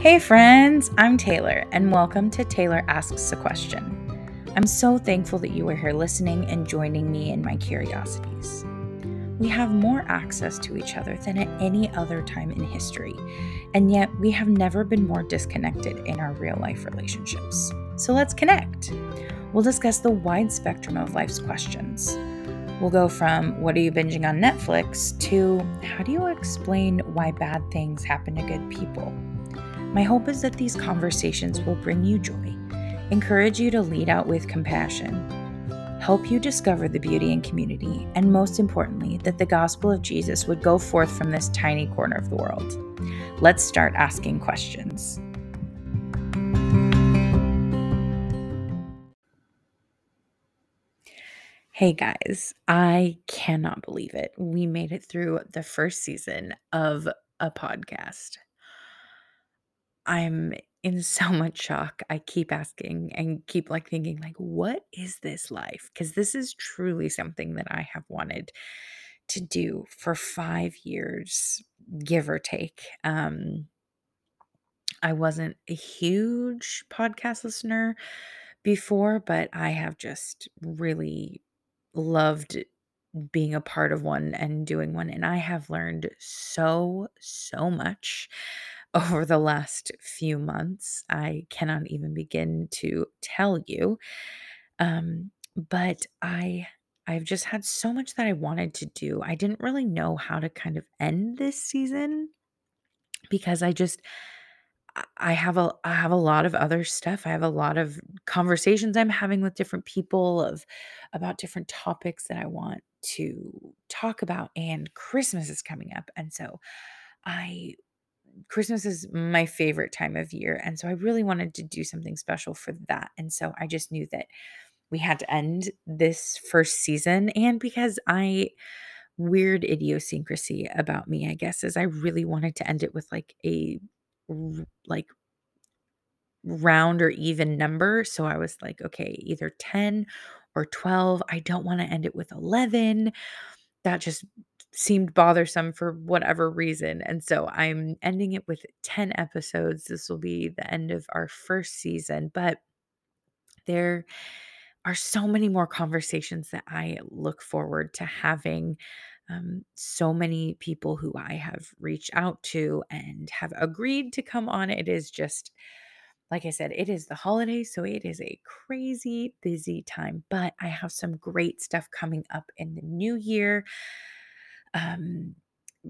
Hey, friends, I'm Tayler, and welcome to Tayler Asks a Question. I'm so thankful that you are here listening and joining me in my curiosities. We have more access to each other than at any other time in history, and yet we have never been more disconnected in our real life relationships. So let's connect. We'll discuss the wide spectrum of life's questions. We'll go from what are you binging on Netflix to how do you explain why bad things happen to good people? My hope is that these conversations will bring you joy, encourage you to lead out with compassion, help you discover the beauty in community, and most importantly, that the gospel of Jesus would go forth from this tiny corner of the world. Let's start asking questions. Hey guys, I cannot believe it. We made it through the first season of a podcast. I'm in so much shock. I keep asking and keep like thinking like what is this life? Cuz this is truly something that I have wanted to do for 5 years, give or take. Um I wasn't a huge podcast listener before, but I have just really loved being a part of one and doing one and I have learned so so much over the last few months. I cannot even begin to tell you. Um, but I I've just had so much that I wanted to do. I didn't really know how to kind of end this season because I just I have a I have a lot of other stuff. I have a lot of conversations I'm having with different people of about different topics that I want to talk about and Christmas is coming up. And so I Christmas is my favorite time of year. And so I really wanted to do something special for that. And so I just knew that we had to end this first season. And because I, weird idiosyncrasy about me, I guess, is I really wanted to end it with like a, like, round or even number. So I was like, okay, either 10 or 12. I don't want to end it with 11 that just seemed bothersome for whatever reason. And so I'm ending it with 10 episodes. This will be the end of our first season, but there are so many more conversations that I look forward to having. Um, so many people who I have reached out to and have agreed to come on. It is just, like I said, it is the holidays, so it is a crazy busy time, but I have some great stuff coming up in the new year um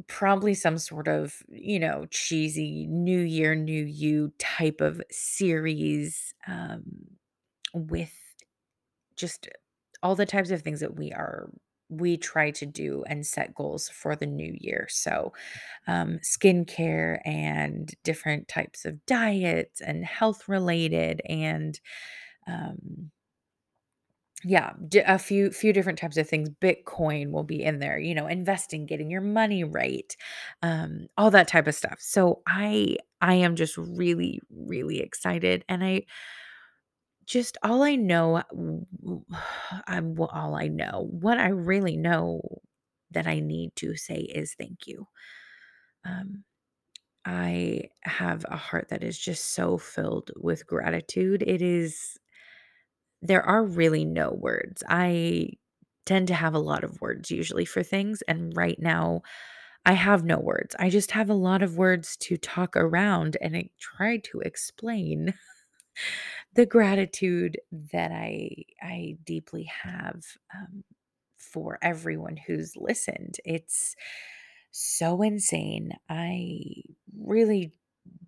probably some sort of you know cheesy new year new you type of series um with just all the types of things that we are we try to do and set goals for the new year so um skincare and different types of diets and health related and um yeah, a few few different types of things. Bitcoin will be in there, you know, investing, getting your money right, um, all that type of stuff. So I I am just really, really excited, and I just all I know, I'm all I know. What I really know that I need to say is thank you. Um, I have a heart that is just so filled with gratitude. It is There are really no words. I tend to have a lot of words usually for things, and right now I have no words. I just have a lot of words to talk around and I try to explain the gratitude that I I deeply have um, for everyone who's listened. It's so insane. I really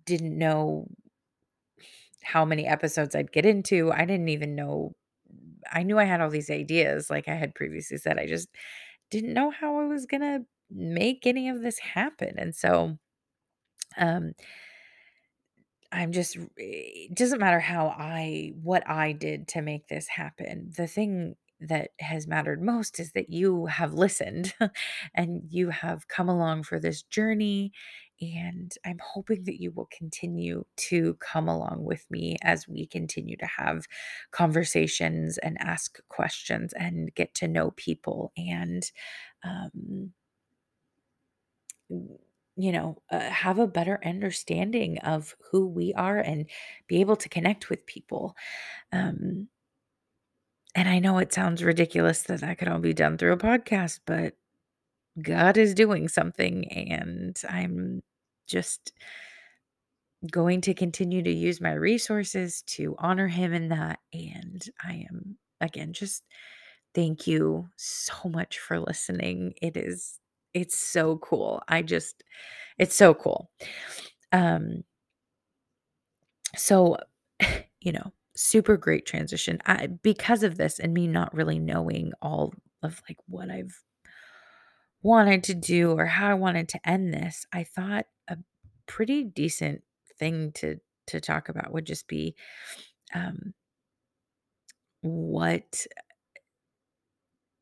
didn't know how many episodes I'd get into. I didn't even know I knew I had all these ideas, like I had previously said. I just didn't know how I was gonna make any of this happen. And so, um, I'm just it doesn't matter how I what I did to make this happen. The thing that has mattered most is that you have listened and you have come along for this journey. And I'm hoping that you will continue to come along with me as we continue to have conversations and ask questions and get to know people. And um, you know, uh, have a better understanding of who we are and be able to connect with people. Um, and I know it sounds ridiculous that that could all be done through a podcast, but God is doing something, and I'm just going to continue to use my resources to honor him in that. And I am, again, just thank you so much for listening. It is, it's so cool. I just, it's so cool. Um, so, you know, super great transition. I, because of this and me not really knowing all of like what I've wanted to do or how I wanted to end this, I thought a pretty decent thing to to talk about would just be um, what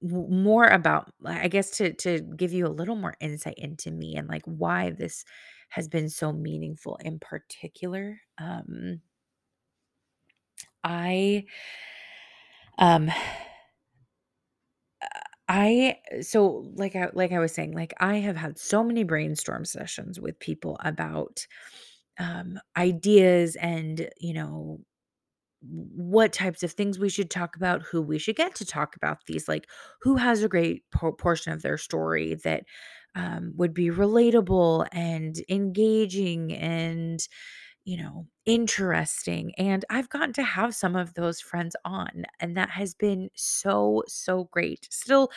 more about I guess to to give you a little more insight into me and like why this has been so meaningful in particular. Um, I um I so like I like I was saying, like I have had so many brainstorm sessions with people about um ideas and you know what types of things we should talk about, who we should get to talk about these, like who has a great por- portion of their story that um, would be relatable and engaging and you know, interesting. And I've gotten to have some of those friends on, and that has been so, so great. Still,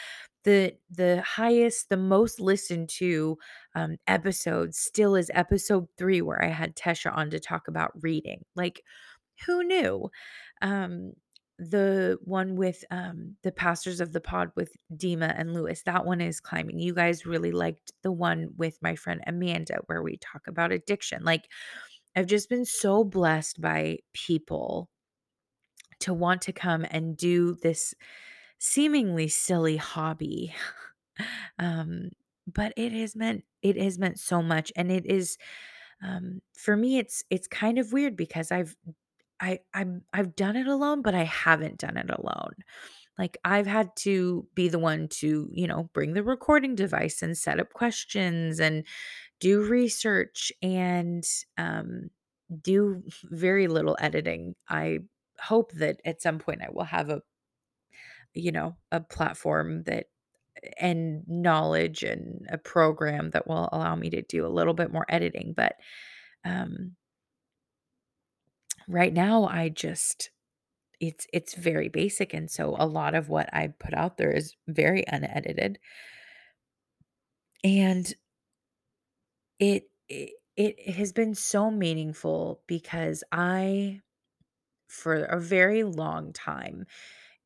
the the highest, the most listened to um, episode still is episode three, where I had Tesha on to talk about reading. Like, who knew? Um, the one with um the pastors of the pod with Dima and Lewis, that one is climbing. You guys really liked the one with my friend Amanda, where we talk about addiction. Like, I've just been so blessed by people to want to come and do this seemingly silly hobby. um, but it has meant it has meant so much and it is um for me it's it's kind of weird because I've I I'm I've done it alone but I haven't done it alone. Like I've had to be the one to, you know, bring the recording device and set up questions and do research and um, do very little editing. I hope that at some point I will have a, you know, a platform that and knowledge and a program that will allow me to do a little bit more editing. But um, right now, I just it's it's very basic, and so a lot of what I put out there is very unedited, and it it, it has been so meaningful because I for a very long time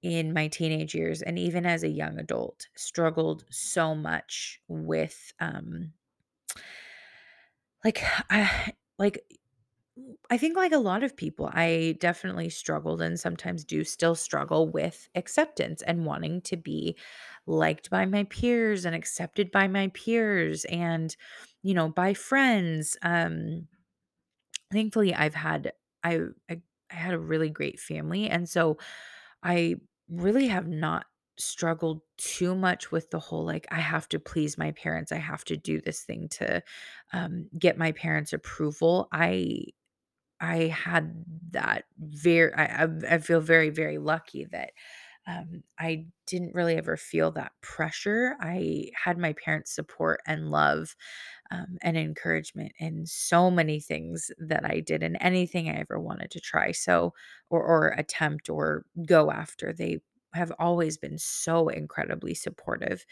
in my teenage years and even as a young adult struggled so much with um like I like I think like a lot of people I definitely struggled and sometimes do still struggle with acceptance and wanting to be liked by my peers and accepted by my peers and you know by friends um thankfully I've had I, I I had a really great family and so I really have not struggled too much with the whole like I have to please my parents. I have to do this thing to um, get my parents' approval. I I had that very I I feel very, very lucky that, um, I didn't really ever feel that pressure. I had my parents' support and love, um, and encouragement in so many things that I did and anything I ever wanted to try, so or or attempt or go after. They have always been so incredibly supportive,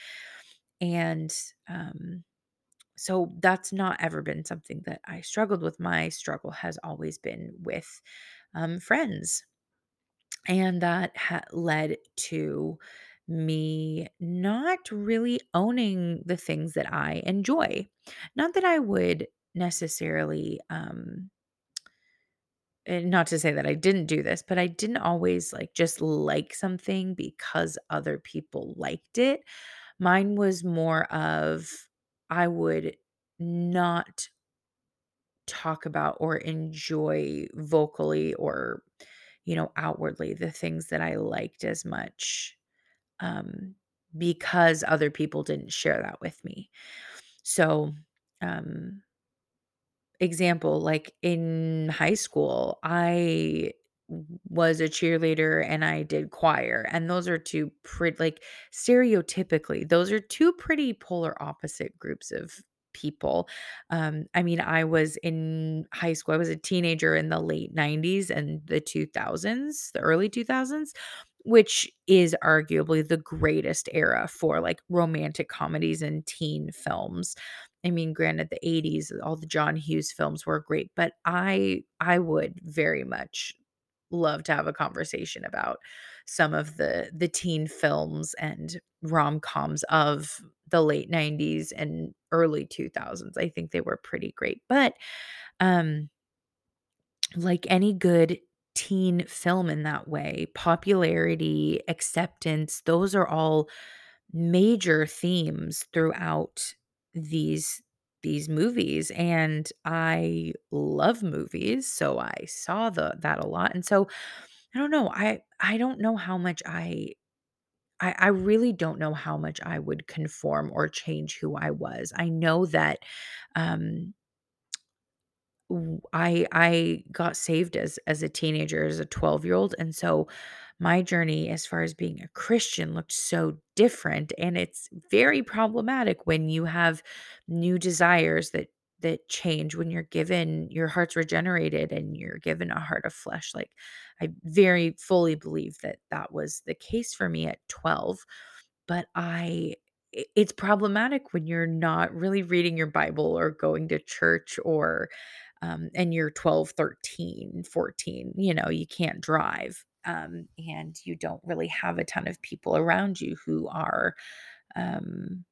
and, um so that's not ever been something that I struggled with. My struggle has always been with um, friends. And that ha- led to me not really owning the things that I enjoy. Not that I would necessarily, um, and not to say that I didn't do this, but I didn't always like just like something because other people liked it. Mine was more of I would not talk about or enjoy vocally or you know outwardly the things that I liked as much um because other people didn't share that with me. So um example, like in high school, I was a cheerleader and I did choir, and those are 2 pretty like, stereotypically, those are 2 pretty polar opposite groups of people. Um, I mean, I was in high school, I was a teenager in the late '90s and the 2000s, the early 2000s, which is arguably the greatest era for, like, romantic comedies and teen films. I mean, granted, the '80s, all the John Hughes films were great, but I I would very much love to have a conversation about some of the the teen films and rom-coms of the late '90s and early 2000s. I think they were pretty great, but, um, like any good teen film in that way, popularity, acceptance, those are all major themes throughout these these movies and I love movies, so I saw the that a lot. And so I don't know, I I don't know how much I I I really don't know how much I would conform or change who I was. I know that um I I got saved as as a teenager, as a twelve-year-old, and so my journey as far as being a Christian looked so different, and it's very problematic when you have new desires that that change when you're given your heart's regenerated and you're given a heart of flesh, like, I very fully believe that that was the case for me at 12, but i it's problematic when you're not really reading your Bible or going to church or um, and you're 12, 13, 14, you know, you can't drive. Um, and you don't really have a ton of people around you who are, um,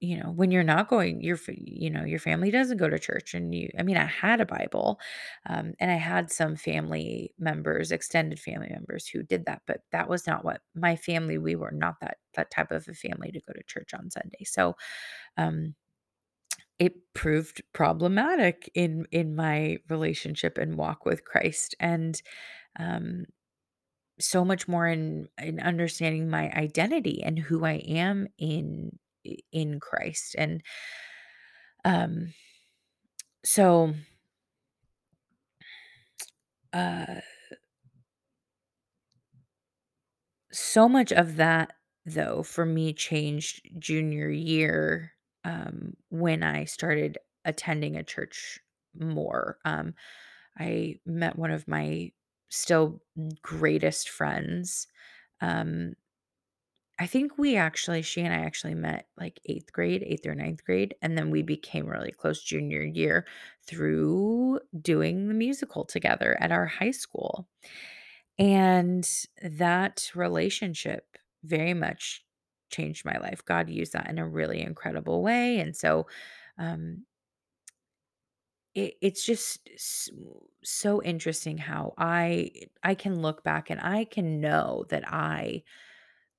you know, when you're not going, your, you know, your family doesn't go to church. And you, I mean, I had a Bible, um, and I had some family members, extended family members who did that, but that was not what my family, we were not that, that type of a family to go to church on Sunday. So, um, it proved problematic in in my relationship and walk with Christ, and, um, so much more in in understanding my identity and who I am in in Christ, and, um, so, uh, so much of that, though, for me changed junior year, um, when I started attending a church more, um I met one of my still greatest friends. Um, I think we actually, she and I actually met like eighth grade, eighth or ninth grade, and then we became really close junior year through doing the musical together at our high school. And that relationship very much changed my life. God used that in a really incredible way. And so, um, it it's just so interesting how I I can look back and I can know that I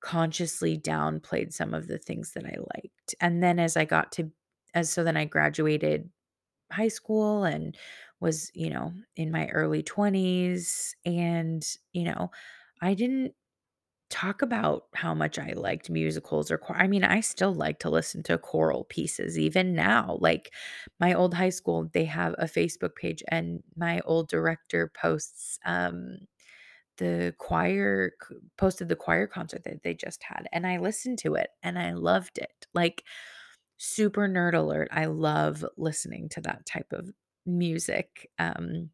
consciously downplayed some of the things that I liked, and then as I got to as so then I graduated high school and was, you know, in my early 20s, and, you know, I didn't talk about how much I liked musicals or choir. I mean, I still like to listen to choral pieces even now. Like my old high school, they have a Facebook page and my old director posts um the choir posted the choir concert that they just had and I listened to it and I loved it. Like super nerd alert. I love listening to that type of music. Um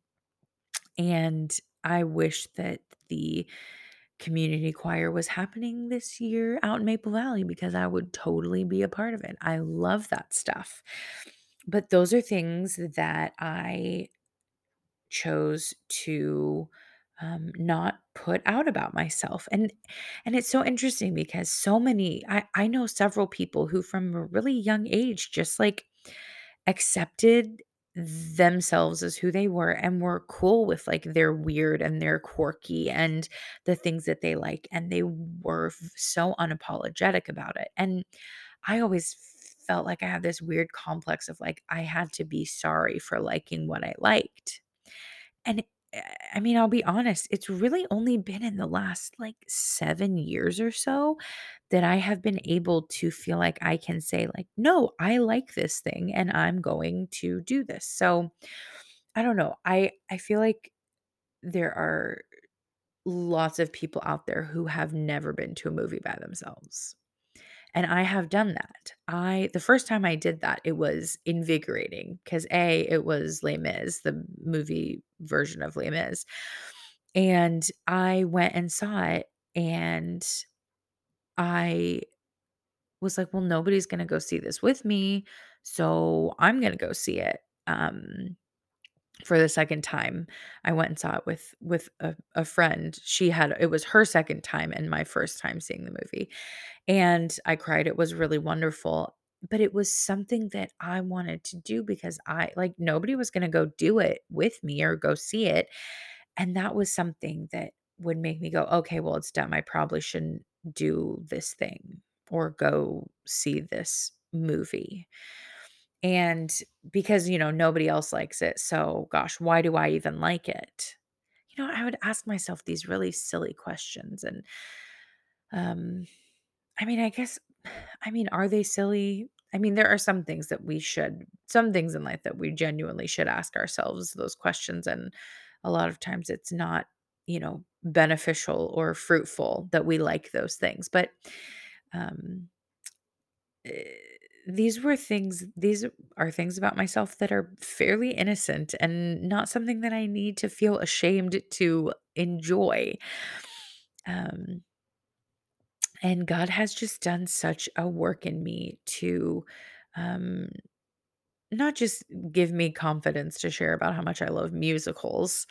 and I wish that the community choir was happening this year out in Maple Valley because I would totally be a part of it. I love that stuff. But those are things that I chose to um, not put out about myself and and it's so interesting because so many I, I know several people who from a really young age just like accepted themselves as who they were and were cool with like their weird and their quirky and the things that they like and they were so unapologetic about it and i always felt like i had this weird complex of like i had to be sorry for liking what i liked and I mean, I'll be honest, it's really only been in the last, like, 7 years or so that I have been able to feel like I can say, like, "No, I like this thing, and I'm going to do this." So, I don't know, I I feel like there are lots of people out there who have never been to a movie by themselves. And I have done that. I the first time I did that, it was invigorating because A, it was Les Mis, the movie version of Les Mis. And I went and saw it and I was like, well, nobody's gonna go see this with me. So I'm gonna go see it. Um for the second time. I went and saw it with with a, a friend. She had it was her second time and my first time seeing the movie. And I cried. It was really wonderful. But it was something that I wanted to do because I like nobody was going to go do it with me or go see it. And that was something that would make me go, okay, well, it's dumb. I probably shouldn't do this thing or go see this movie. And because, you know, nobody else likes it, so gosh, why do I even like it? You know, I would ask myself these really silly questions and um I mean, I guess I mean, are they silly? I mean, there are some things that we should some things in life that we genuinely should ask ourselves those questions and a lot of times it's not, you know, beneficial or fruitful that we like those things. But um eh, these were things these are things about myself that are fairly innocent and not something that I need to feel ashamed to enjoy. Um, and God has just done such a work in me to um, not just give me confidence to share about how much I love musicals,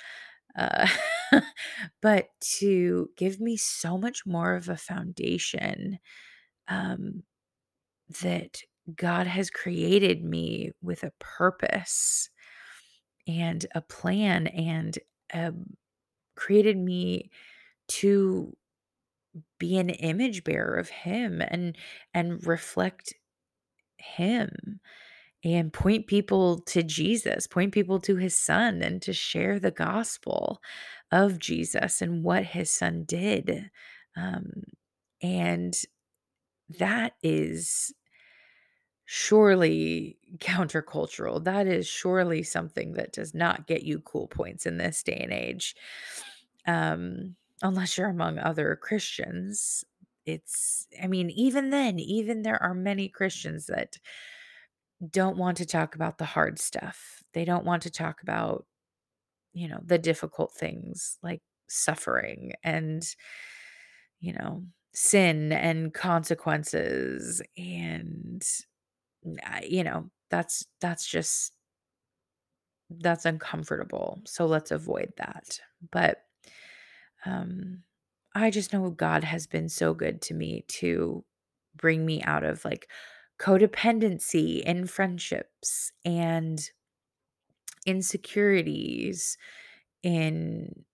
uh, but to give me so much more of a foundation um, that God has created me with a purpose and a plan and um, created me to be an image bearer of him and and reflect him and point people to Jesus, point people to his son and to share the gospel of Jesus and what his son did. Um, and that is surely countercultural. That is surely something that does not get you cool points in this day and age. Um, unless you're among other Christians. It's, I mean, even then, even there are many Christians that don't want to talk about the hard stuff. They don't want to talk about, you know, the difficult things like suffering and, you know, sin and consequences and you know, that's that's just that's uncomfortable, so let's avoid that. But, um, I just know God has been so good to me to bring me out of, like, codependency in friendships and insecurities in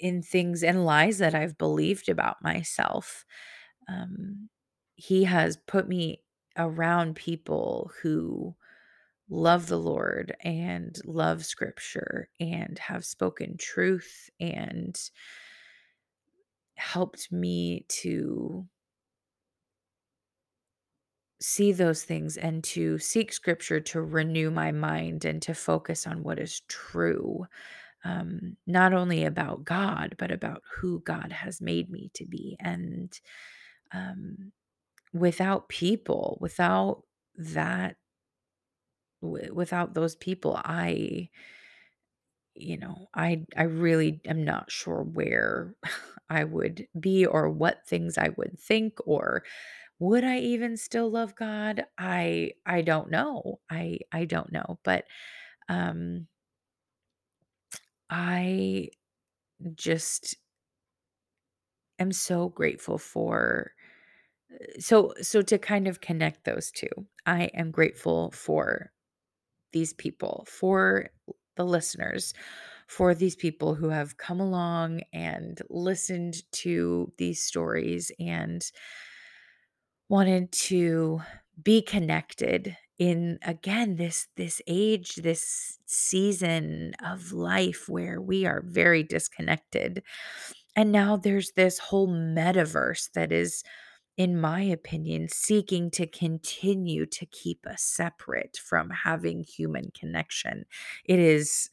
in things and lies that I've believed about myself. Um, he has put me around people who love the Lord and love scripture and have spoken truth and helped me to see those things and to seek scripture to renew my mind and to focus on what is true. Um, not only about God, but about who God has made me to be. And um, without people, without that, w- without those people, I you know, I I really am not sure where I would be or what things I would think or would I even still love God? I I don't know. I I don't know, but um I just am so grateful for so so to kind of connect those two. I am grateful for these people, for the listeners, for these people who have come along and listened to these stories and wanted to be connected in again this this age this season of life where we are very disconnected and now there's this whole metaverse that is in my opinion seeking to continue to keep us separate from having human connection it is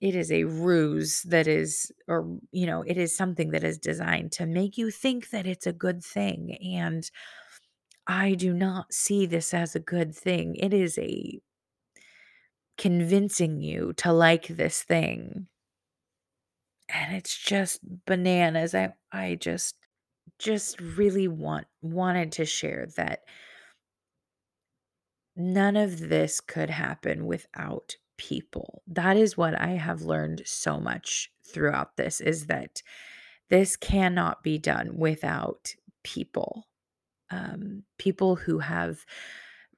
it is a ruse that is or you know it is something that is designed to make you think that it's a good thing and I do not see this as a good thing. It is a convincing you to like this thing. And it's just bananas. I I just just really want wanted to share that none of this could happen without people. That is what I have learned so much throughout this is that this cannot be done without people. Um, people who have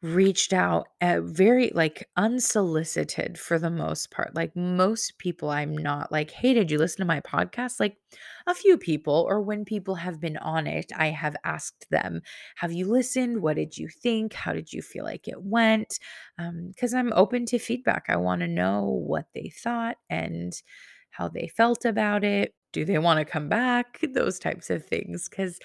reached out uh, very like unsolicited for the most part. Like most people, I'm not like, hey, did you listen to my podcast? Like a few people, or when people have been on it, I have asked them, have you listened? What did you think? How did you feel like it went? Because I'm open to feedback. I want to know what they thought and how they felt about it. Do they want to come back? Those types of things. Because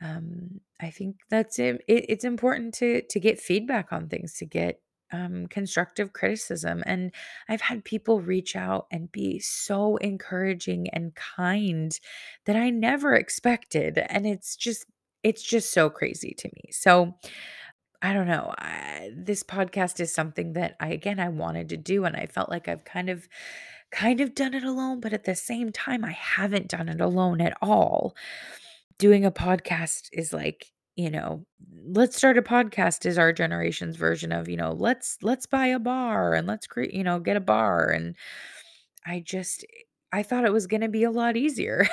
um, I think that's it, it. It's important to to get feedback on things, to get um, constructive criticism. And I've had people reach out and be so encouraging and kind that I never expected, and it's just it's just so crazy to me. So I don't know. I, this podcast is something that I again I wanted to do, and I felt like I've kind of kind of done it alone, but at the same time, I haven't done it alone at all doing a podcast is like, you know, let's start a podcast is our generation's version of, you know, let's let's buy a bar and let's create, you know, get a bar and I just I thought it was going to be a lot easier.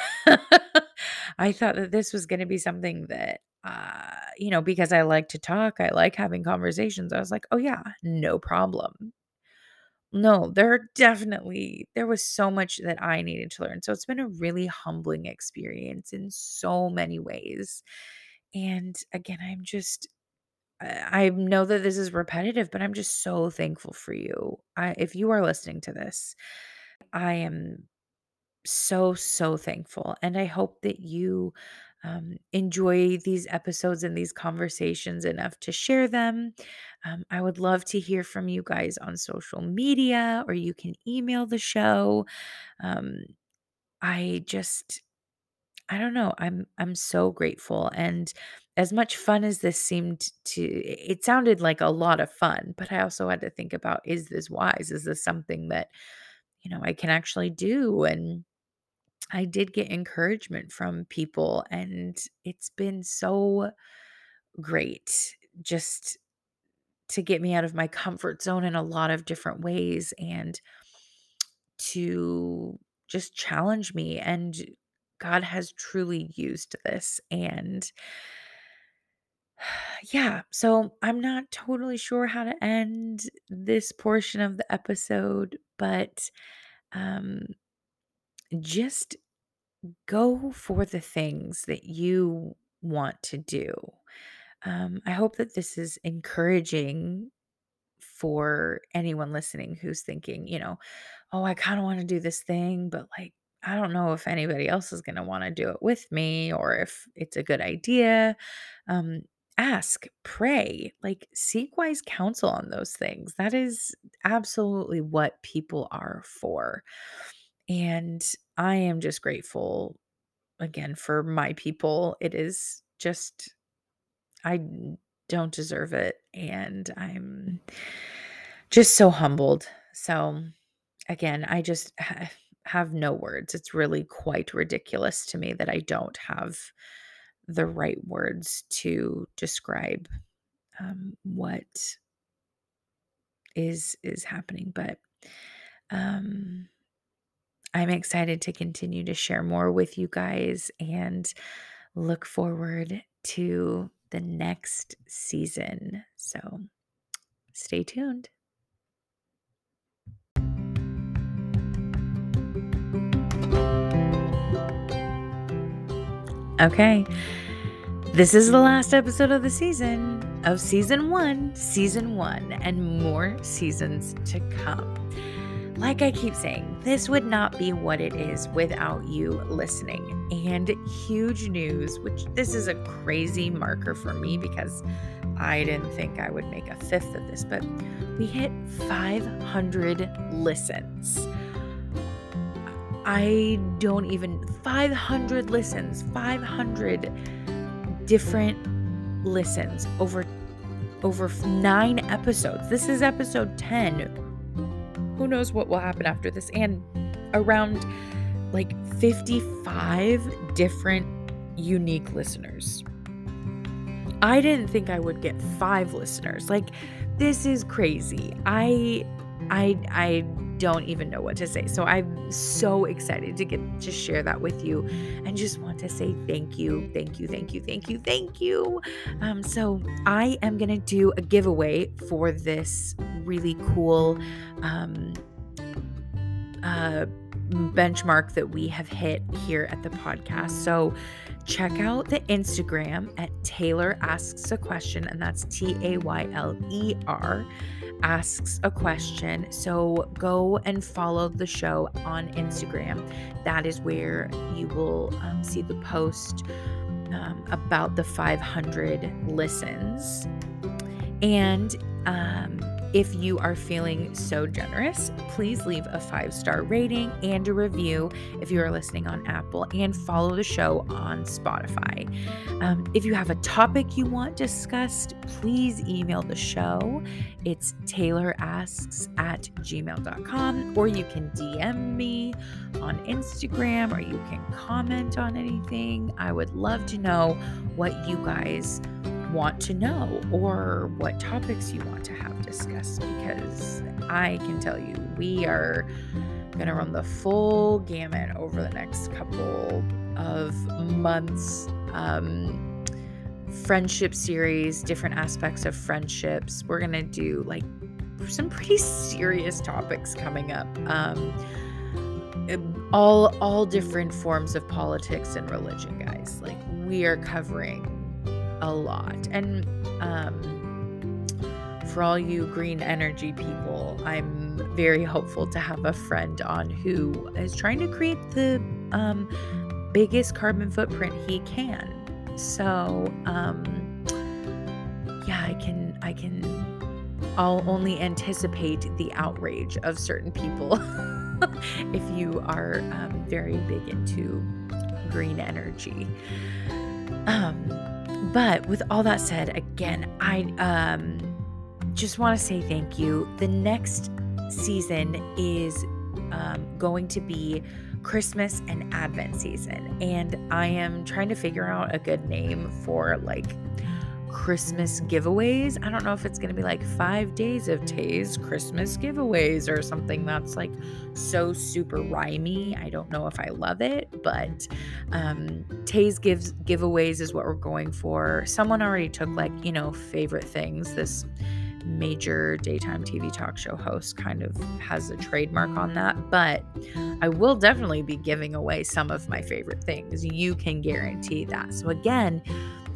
I thought that this was going to be something that uh, you know, because I like to talk, I like having conversations. I was like, "Oh yeah, no problem." No, there are definitely there was so much that I needed to learn. So it's been a really humbling experience in so many ways. And again, I'm just I know that this is repetitive, but I'm just so thankful for you. I if you are listening to this, I am so, so thankful. And I hope that you um, enjoy these episodes and these conversations enough to share them. Um, I would love to hear from you guys on social media, or you can email the show. Um, I just, I don't know. I'm, I'm so grateful. And as much fun as this seemed to, it sounded like a lot of fun, but I also had to think about, is this wise? Is this something that, you know, I can actually do? And I did get encouragement from people, and it's been so great just to get me out of my comfort zone in a lot of different ways and to just challenge me. And God has truly used this. And yeah, so I'm not totally sure how to end this portion of the episode, but um, just go for the things that you want to do. Um, I hope that this is encouraging for anyone listening who's thinking, you know, oh, I kind of want to do this thing, but like, I don't know if anybody else is going to want to do it with me or if it's a good idea. Um, ask, pray, like, seek wise counsel on those things. That is absolutely what people are for. And I am just grateful again for my people. It is just I don't deserve it and I'm just so humbled. So again, I just ha- have no words. It's really quite ridiculous to me that I don't have the right words to describe um, what is is happening, but um I'm excited to continue to share more with you guys and look forward to the next season. So stay tuned. Okay. This is the last episode of the season. of season one, season one, and more seasons to come. Like I keep saying, this would not be what it is without you listening. And huge news, which this is a crazy marker for me because I didn't think I would make a fifth of this, but we hit 500 listens. I don't even 500 listens, 500 different listens over over 9 episodes. This is episode 10. Who knows what will happen after this and around like 55 different unique listeners. I didn't think I would get 5 listeners. Like this is crazy. I I I don't even know what to say. So I'm so excited to get to share that with you and just want to say thank you, thank you, thank you, thank you, thank you. Um, so I am going to do a giveaway for this really cool um, uh, benchmark that we have hit here at the podcast. So check out the Instagram at Tayler Asks a Question, and that's T A Y L E R asks a question. So go and follow the show on Instagram. That is where you will um, see the post um, about the 500 listens. And um, if you are feeling so generous, please leave a five star rating and a review if you are listening on Apple and follow the show on Spotify. Um, if you have a topic you want discussed, please email the show. It's taylerasks at gmail.com, or you can DM me on Instagram, or you can comment on anything. I would love to know what you guys want to know or what topics you want to have discussed because I can tell you we are going to run the full gamut over the next couple of months. Um, friendship series, different aspects of friendships. We're going to do like some pretty serious topics coming up. Um, all all different forms of politics and religion, guys. Like we are covering a lot. And um, for all you green energy people, I'm very hopeful to have a friend on who is trying to create the um, biggest carbon footprint he can. So, um, yeah, I can, I can, I'll only anticipate the outrage of certain people if you are um, very big into green energy. Um, but with all that said, again, I um, just want to say thank you. The next season is um, going to be Christmas and Advent season, and I am trying to figure out a good name for like Christmas giveaways. I don't know if it's going to be like five days of Tay's Christmas giveaways or something that's like so super rhymy. I don't know if I love it, but um, Tay's gives giveaways is what we're going for. Someone already took like, you know, favorite things. This major daytime TV talk show host kind of has a trademark on that, but I will definitely be giving away some of my favorite things. You can guarantee that. So, again,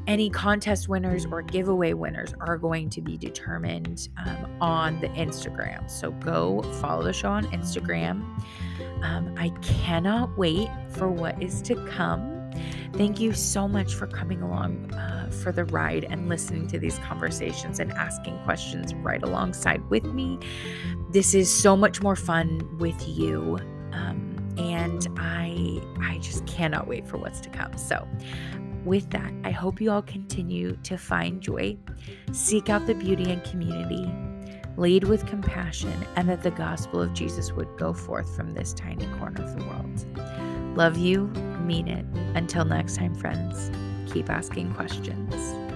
any contest winners or giveaway winners are going to be determined um, on the Instagram. So go follow the show on Instagram. Um, I cannot wait for what is to come. Thank you so much for coming along uh, for the ride and listening to these conversations and asking questions right alongside with me. This is so much more fun with you. Um, and I I just cannot wait for what's to come. So, with that, I hope you all continue to find joy, seek out the beauty and community, lead with compassion, and that the gospel of Jesus would go forth from this tiny corner of the world. Love you, mean it. Until next time, friends, keep asking questions.